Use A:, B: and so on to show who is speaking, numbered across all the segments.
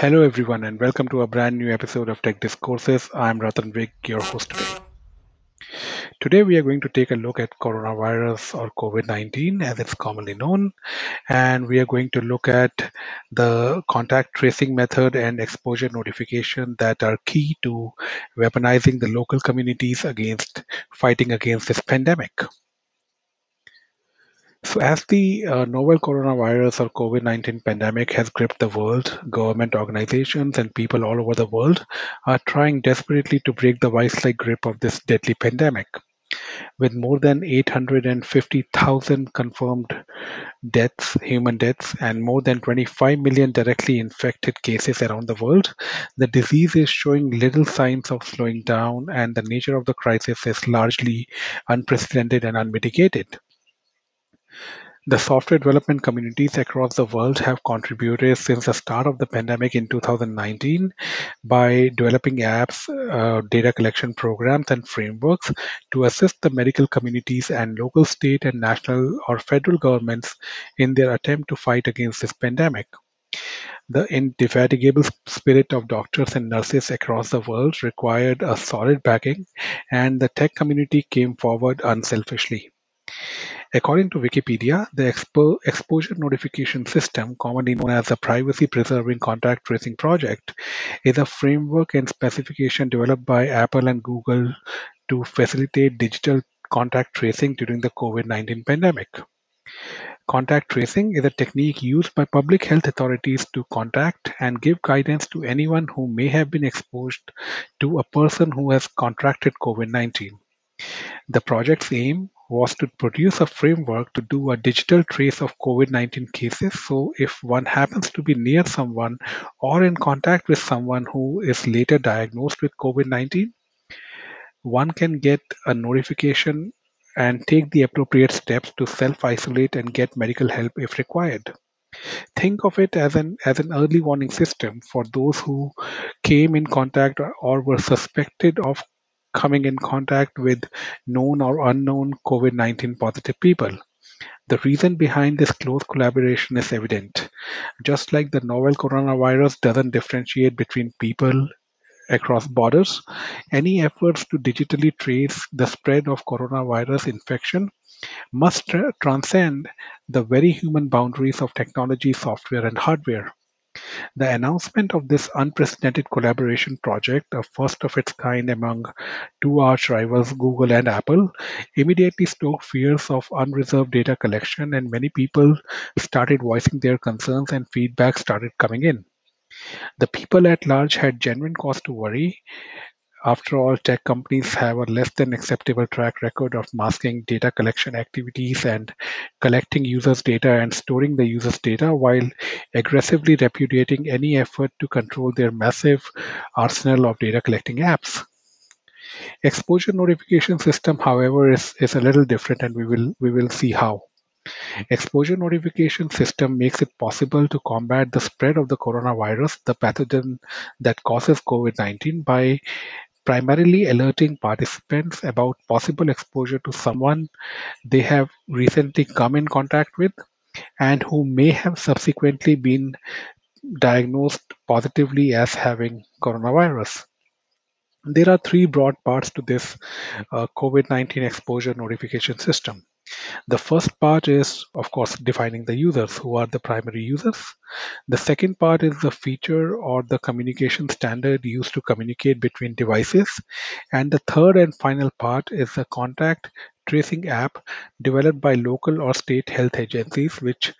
A: Hello, everyone, and welcome to a brand new episode of Tech Discourses. I'm Ratan Vig, your host today. Today, we are going to take a look at coronavirus or COVID 19 as it's commonly known, and we are going to look at the contact tracing method and exposure notification that are key to weaponizing the local communities against fighting against this pandemic. So, as the uh, novel coronavirus or COVID 19 pandemic has gripped the world, government organizations and people all over the world are trying desperately to break the vice like grip of this deadly pandemic. With more than 850,000 confirmed deaths, human deaths, and more than 25 million directly infected cases around the world, the disease is showing little signs of slowing down, and the nature of the crisis is largely unprecedented and unmitigated. The software development communities across the world have contributed since the start of the pandemic in 2019 by developing apps, uh, data collection programs, and frameworks to assist the medical communities and local, state, and national or federal governments in their attempt to fight against this pandemic. The indefatigable spirit of doctors and nurses across the world required a solid backing, and the tech community came forward unselfishly. According to Wikipedia, the Expo- Exposure Notification System, commonly known as the Privacy Preserving Contact Tracing Project, is a framework and specification developed by Apple and Google to facilitate digital contact tracing during the COVID 19 pandemic. Contact tracing is a technique used by public health authorities to contact and give guidance to anyone who may have been exposed to a person who has contracted COVID 19. The project's aim was to produce a framework to do a digital trace of COVID-19 cases. So if one happens to be near someone or in contact with someone who is later diagnosed with COVID-19, one can get a notification and take the appropriate steps to self-isolate and get medical help if required. Think of it as an as an early warning system for those who came in contact or were suspected of coming in contact with known or unknown COVID-19 positive people. The reason behind this close collaboration is evident. Just like the novel coronavirus doesn't differentiate between people across borders, any efforts to digitally trace the spread of coronavirus infection must transcend the very human boundaries of technology, software, and hardware. The announcement of this unprecedented collaboration project, a first of its kind among two arch-rivals Google and Apple, immediately stoked fears of unreserved data collection and many people started voicing their concerns and feedback started coming in. The people at large had genuine cause to worry after all, tech companies have a less than acceptable track record of masking data collection activities and collecting users' data and storing the users' data while aggressively repudiating any effort to control their massive arsenal of data collecting apps. Exposure notification system, however, is, is a little different and we will we will see how. Exposure notification system makes it possible to combat the spread of the coronavirus, the pathogen that causes COVID-19 by primarily alerting participants about possible exposure to someone they have recently come in contact with and who may have subsequently been diagnosed positively as having coronavirus. There are three broad parts to this uh, COVID 19 exposure notification system. The first part is, of course, defining the users who are the primary users. The second part is the feature or the communication standard used to communicate between devices. And the third and final part is the contact tracing app developed by local or state health agencies, which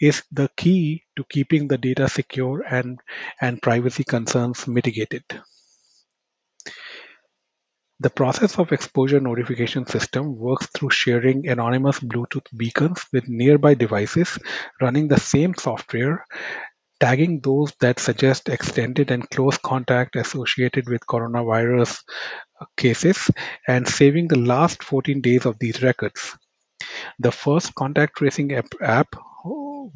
A: is the key to keeping the data secure and, and privacy concerns mitigated. The process of exposure notification system works through sharing anonymous Bluetooth beacons with nearby devices running the same software, tagging those that suggest extended and close contact associated with coronavirus uh, cases, and saving the last 14 days of these records. The first contact tracing app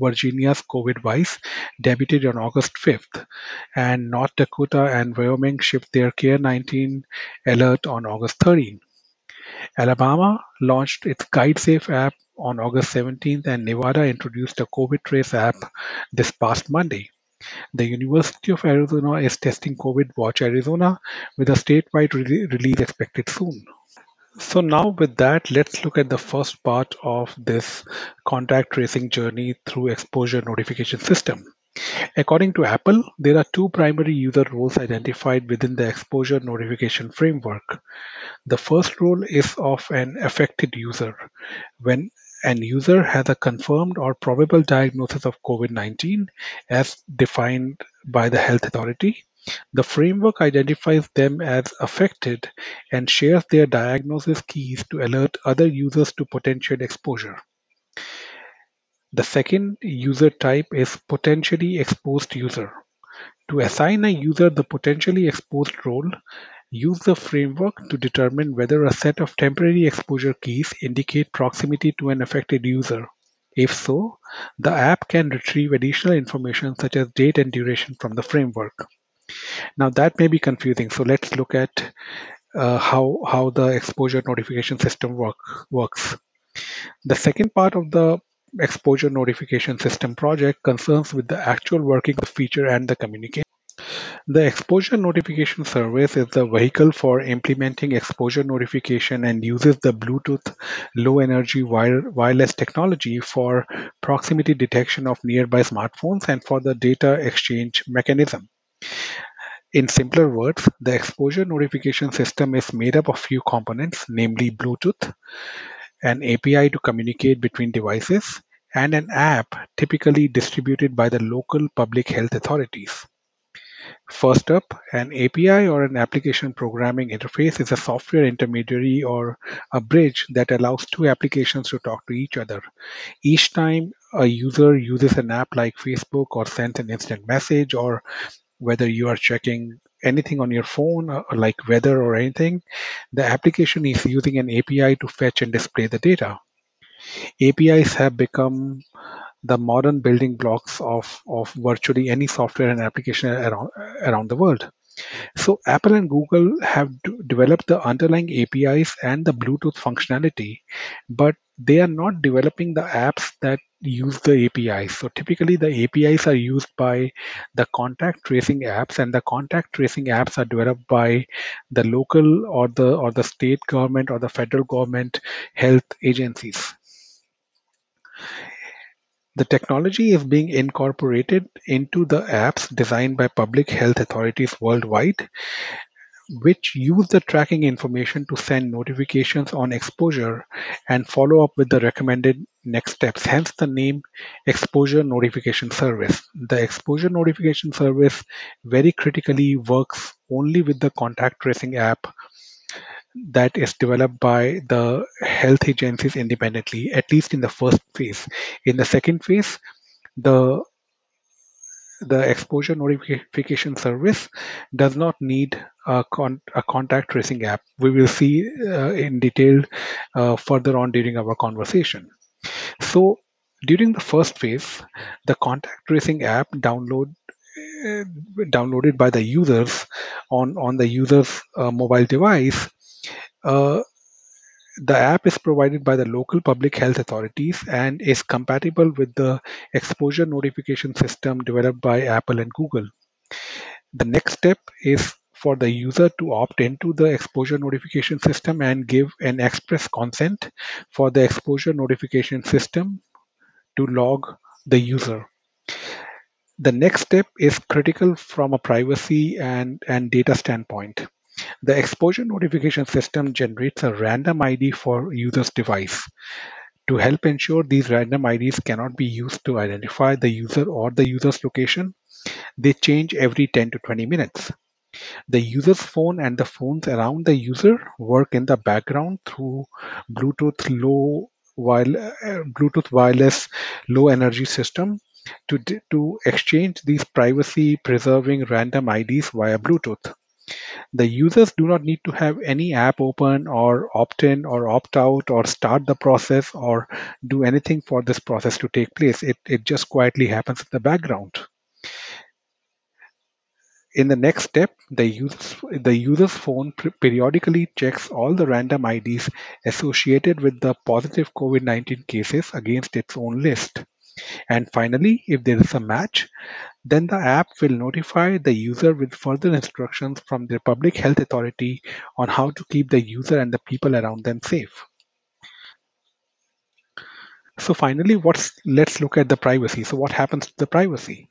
A: Virginia's COVIDWISE debuted on August 5th, and North Dakota and Wyoming shipped their Care19 alert on August 13th. Alabama launched its GuideSafe app on August 17th, and Nevada introduced a COVID Trace app this past Monday. The University of Arizona is testing COVID Watch Arizona with a statewide re- release expected soon. So now with that, let's look at the first part of this contact tracing journey through exposure notification system. According to Apple, there are two primary user roles identified within the exposure notification framework. The first role is of an affected user. When an user has a confirmed or probable diagnosis of COVID-19 as defined by the health authority, the framework identifies them as affected and shares their diagnosis keys to alert other users to potential exposure. The second user type is potentially exposed user. To assign a user the potentially exposed role, use the framework to determine whether a set of temporary exposure keys indicate proximity to an affected user. If so, the app can retrieve additional information such as date and duration from the framework. Now that may be confusing, so let's look at uh, how how the exposure notification system work works. The second part of the exposure notification system project concerns with the actual working feature and the communication. The exposure notification service is the vehicle for implementing exposure notification and uses the Bluetooth low energy wire, wireless technology for proximity detection of nearby smartphones and for the data exchange mechanism. In simpler words, the exposure notification system is made up of few components, namely Bluetooth, an API to communicate between devices, and an app typically distributed by the local public health authorities. First up, an API or an application programming interface is a software intermediary or a bridge that allows two applications to talk to each other. Each time a user uses an app like Facebook or sends an instant message, or whether you are checking anything on your phone, like weather or anything, the application is using an API to fetch and display the data. APIs have become the modern building blocks of, of virtually any software and application around, around the world. So Apple and Google have developed the underlying APIs and the Bluetooth functionality, but they are not developing the apps that use the APIs. So typically the APIs are used by the contact tracing apps and the contact tracing apps are developed by the local or the or the state government or the federal government health agencies. The technology is being incorporated into the apps designed by public health authorities worldwide, which use the tracking information to send notifications on exposure and follow up with the recommended next steps. Hence the name Exposure Notification Service. The Exposure Notification Service very critically works only with the contact tracing app that is developed by the health agencies independently, at least in the first phase. In the second phase, the the exposure notification service does not need a, con- a contact tracing app. We will see uh, in detail uh, further on during our conversation. So during the first phase, the contact tracing app download uh, downloaded by the users on on the user's uh, mobile device uh, the app is provided by the local public health authorities and is compatible with the exposure notification system developed by Apple and Google. The next step is for the user to opt into the exposure notification system and give an express consent for the exposure notification system to log the user. The next step is critical from a privacy and, and data standpoint. The exposure notification system generates a random ID for user's device. To help ensure these random IDs cannot be used to identify the user or the user's location, they change every 10 to 20 minutes. The user's phone and the phones around the user work in the background through Bluetooth low while uh, Bluetooth wireless low energy system to, to exchange these privacy preserving random IDs via Bluetooth. The users do not need to have any app open or opt in or opt out or start the process or do anything for this process to take place. It, it just quietly happens in the background. In the next step, the user's, the user's phone periodically checks all the random IDs associated with the positive COVID 19 cases against its own list. And finally, if there is a match, then the app will notify the user with further instructions from their public health authority on how to keep the user and the people around them safe. So finally, what's let's look at the privacy. So what happens to the privacy?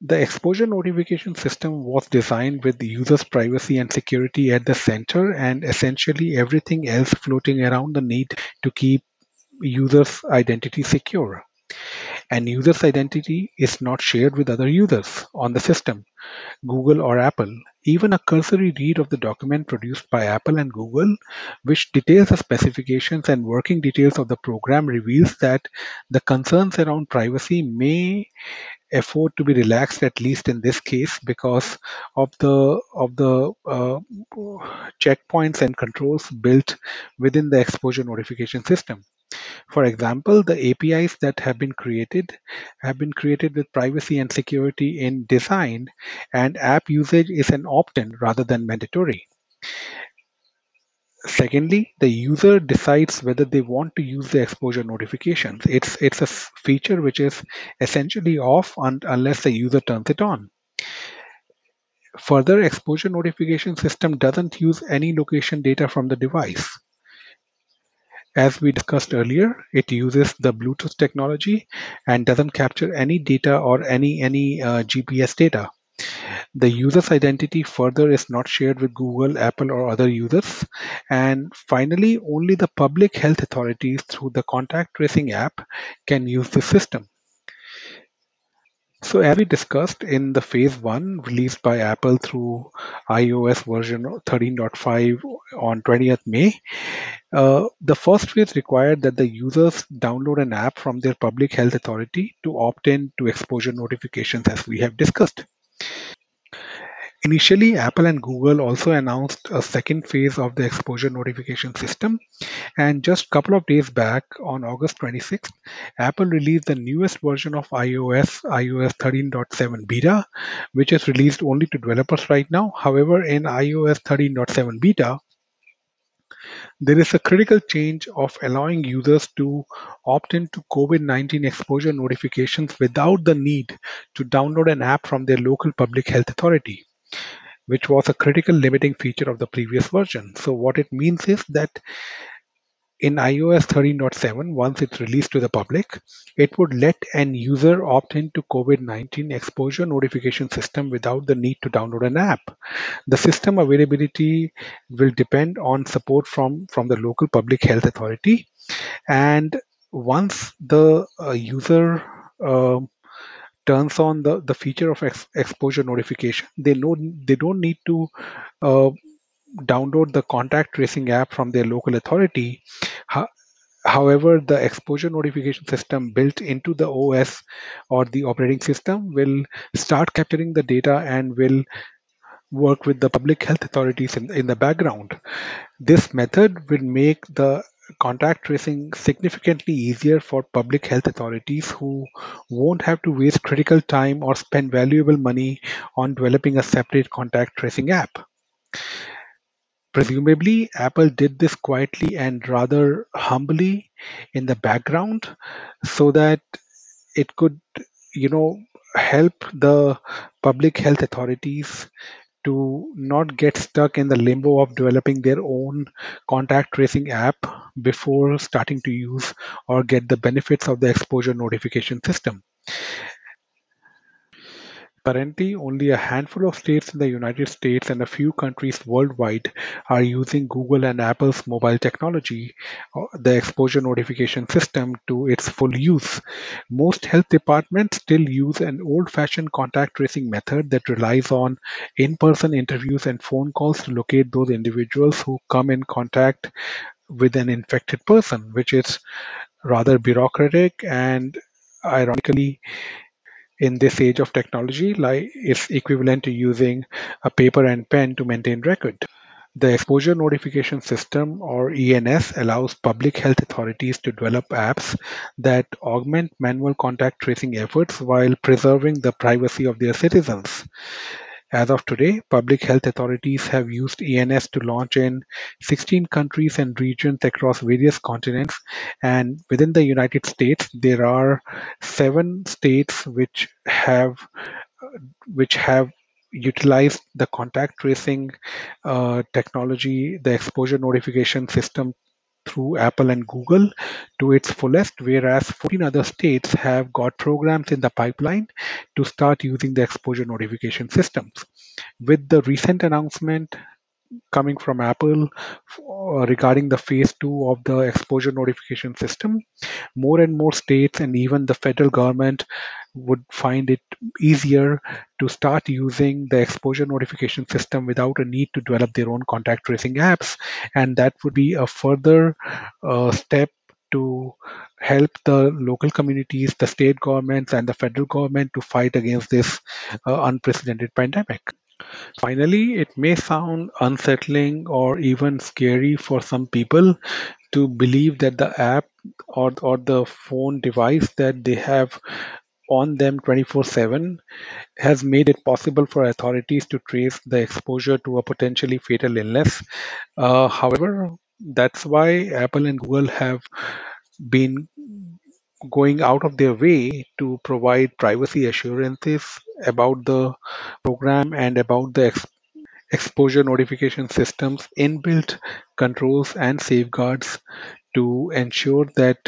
A: The exposure notification system was designed with the user's privacy and security at the center and essentially everything else floating around the need to keep users' identity secure. And user's identity is not shared with other users on the system, Google or Apple. Even a cursory read of the document produced by Apple and Google, which details the specifications and working details of the program, reveals that the concerns around privacy may afford to be relaxed at least in this case because of the of the uh, checkpoints and controls built within the exposure notification system for example the apis that have been created have been created with privacy and security in design and app usage is an opt-in rather than mandatory Secondly, the user decides whether they want to use the exposure notifications. It's it's a feature which is essentially off un- unless the user turns it on. Further, exposure notification system doesn't use any location data from the device. As we discussed earlier, it uses the Bluetooth technology and doesn't capture any data or any any uh, GPS data. The user's identity further is not shared with Google, Apple, or other users. And finally, only the public health authorities through the contact tracing app can use the system. So, as we discussed in the phase one released by Apple through iOS version 13.5 on 20th May, uh, the first phase required that the users download an app from their public health authority to opt in to exposure notifications, as we have discussed. Initially, Apple and Google also announced a second phase of the exposure notification system, and just a couple of days back, on August 26th, Apple released the newest version of iOS, iOS 13.7 beta, which is released only to developers right now. However, in iOS 13.7 beta, there is a critical change of allowing users to opt into COVID 19 exposure notifications without the need to download an app from their local public health authority which was a critical limiting feature of the previous version. So what it means is that in iOS 13.7, once it's released to the public, it would let an user opt into COVID-19 exposure notification system without the need to download an app. The system availability will depend on support from, from the local public health authority. And once the uh, user uh, turns on the, the feature of ex- exposure notification, they know they don't need to uh, download the contact tracing app from their local authority. Ho- However, the exposure notification system built into the OS or the operating system will start capturing the data and will work with the public health authorities in, in the background. This method will make the contact tracing significantly easier for public health authorities who won't have to waste critical time or spend valuable money on developing a separate contact tracing app. Presumably, Apple did this quietly and rather humbly in the background so that it could, you know, help the public health authorities to not get stuck in the limbo of developing their own contact tracing app before starting to use or get the benefits of the exposure notification system. Currently, only a handful of states in the United States and a few countries worldwide are using Google and Apple's mobile technology, uh, the exposure notification system, to its full use. Most health departments still use an old fashioned contact tracing method that relies on in person interviews and phone calls to locate those individuals who come in contact with an infected person, which is rather bureaucratic and ironically in this age of technology like is equivalent to using a paper and pen to maintain record. The Exposure Notification System or ENS allows public health authorities to develop apps that augment manual contact tracing efforts while preserving the privacy of their citizens. As of today, public health authorities have used ENS to launch in 16 countries and regions across various continents. And within the United States, there are seven states which have which have utilized the contact tracing uh, technology, the exposure notification system through Apple and Google to its fullest, whereas 14 other states have got programs in the pipeline to start using the exposure notification systems. With the recent announcement coming from Apple uh, regarding the phase two of the exposure notification system, more and more states and even the federal government would find it easier to start using the exposure notification system without a need to develop their own contact tracing apps. And that would be a further uh, step to help the local communities, the state governments, and the federal government to fight against this uh, unprecedented pandemic. Finally, it may sound unsettling or even scary for some people to believe that the app or, or the phone device that they have on them 24 7 has made it possible for authorities to trace the exposure to a potentially fatal illness. Uh, however, that's why Apple and Google have been going out of their way to provide privacy assurances about the program and about the ex- exposure notification systems, inbuilt controls, and safeguards to ensure that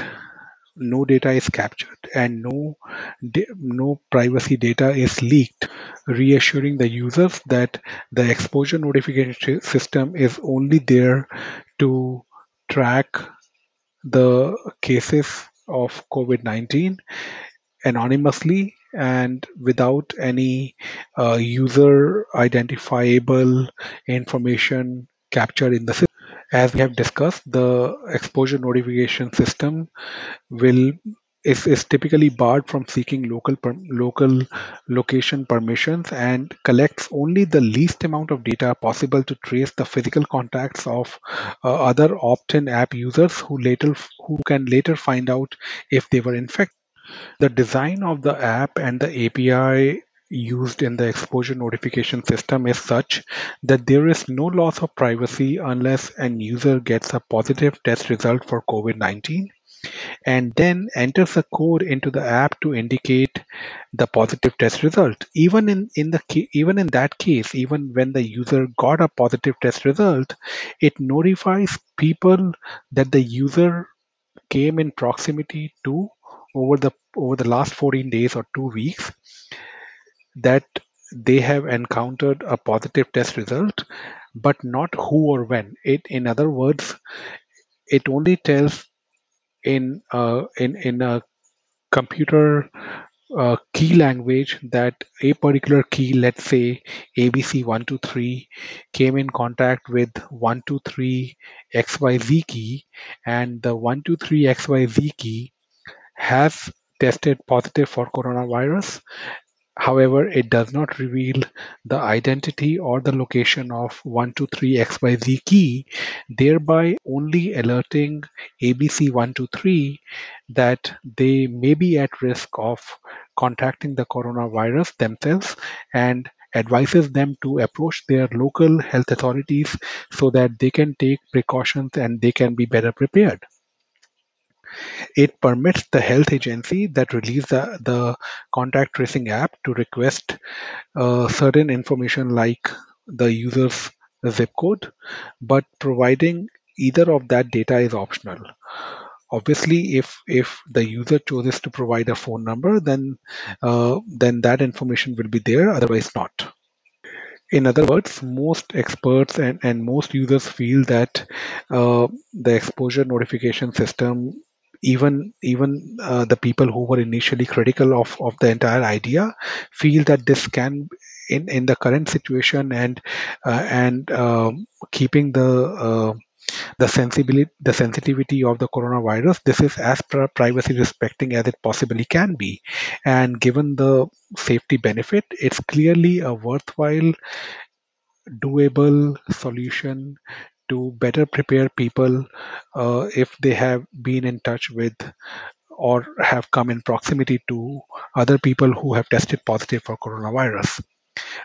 A: no data is captured and no no privacy data is leaked reassuring the users that the exposure notification system is only there to track the cases of covid-19 anonymously and without any uh, user identifiable information captured in the system as we have discussed the exposure notification system will is, is typically barred from seeking local per, local location permissions and collects only the least amount of data possible to trace the physical contacts of uh, other opt-in app users who later who can later find out if they were infected. The design of the app and the API used in the exposure notification system is such that there is no loss of privacy unless an user gets a positive test result for COVID-19 and then enters a code into the app to indicate the positive test result. Even in, in the even in that case, even when the user got a positive test result, it notifies people that the user came in proximity to over the over the last 14 days or two weeks that they have encountered a positive test result, but not who or when. It, in other words, it only tells in uh, in in a computer uh, key language that a particular key, let's say ABC123, came in contact with 123 XYZ key, and the 123 XYZ key has tested positive for coronavirus. However, it does not reveal the identity or the location of 123XYZ key, thereby only alerting ABC123 that they may be at risk of contracting the coronavirus themselves and advises them to approach their local health authorities so that they can take precautions and they can be better prepared. It permits the health agency that released the, the contact tracing app to request uh, certain information like the user's zip code, but providing either of that data is optional. Obviously, if if the user chooses to provide a phone number, then uh, then that information will be there. Otherwise, not. In other words, most experts and, and most users feel that uh, the exposure notification system even even uh, the people who were initially critical of, of the entire idea feel that this can in, in the current situation and uh, and um, keeping the uh, the sensibility the sensitivity of the coronavirus this is as pri- privacy respecting as it possibly can be. And given the safety benefit it's clearly a worthwhile doable solution to better prepare people uh, if they have been in touch with or have come in proximity to other people who have tested positive for coronavirus.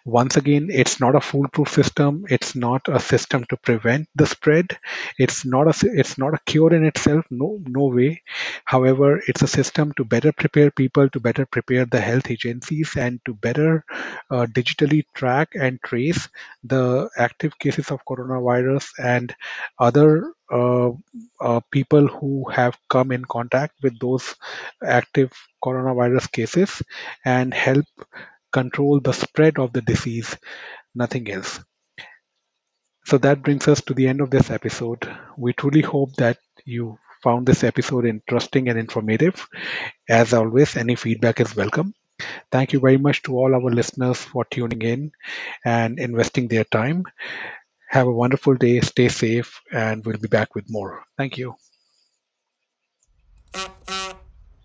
A: Once again, it's not a foolproof system. It's not a system to prevent the spread. It's not a it's not a cure in itself. No, no way. However, it's a system to better prepare people, to better prepare the health agencies, and to better uh, digitally track and trace the active cases of coronavirus and other uh, uh, people who have come in contact with those active coronavirus cases and help control the spread of the disease, nothing else. So that brings us to the end of this episode. We truly hope that you found this episode interesting and informative. As always, any feedback is welcome. Thank you very much to all our listeners for tuning in and investing their time. Have a wonderful day, stay safe, and we'll be back with more. Thank you.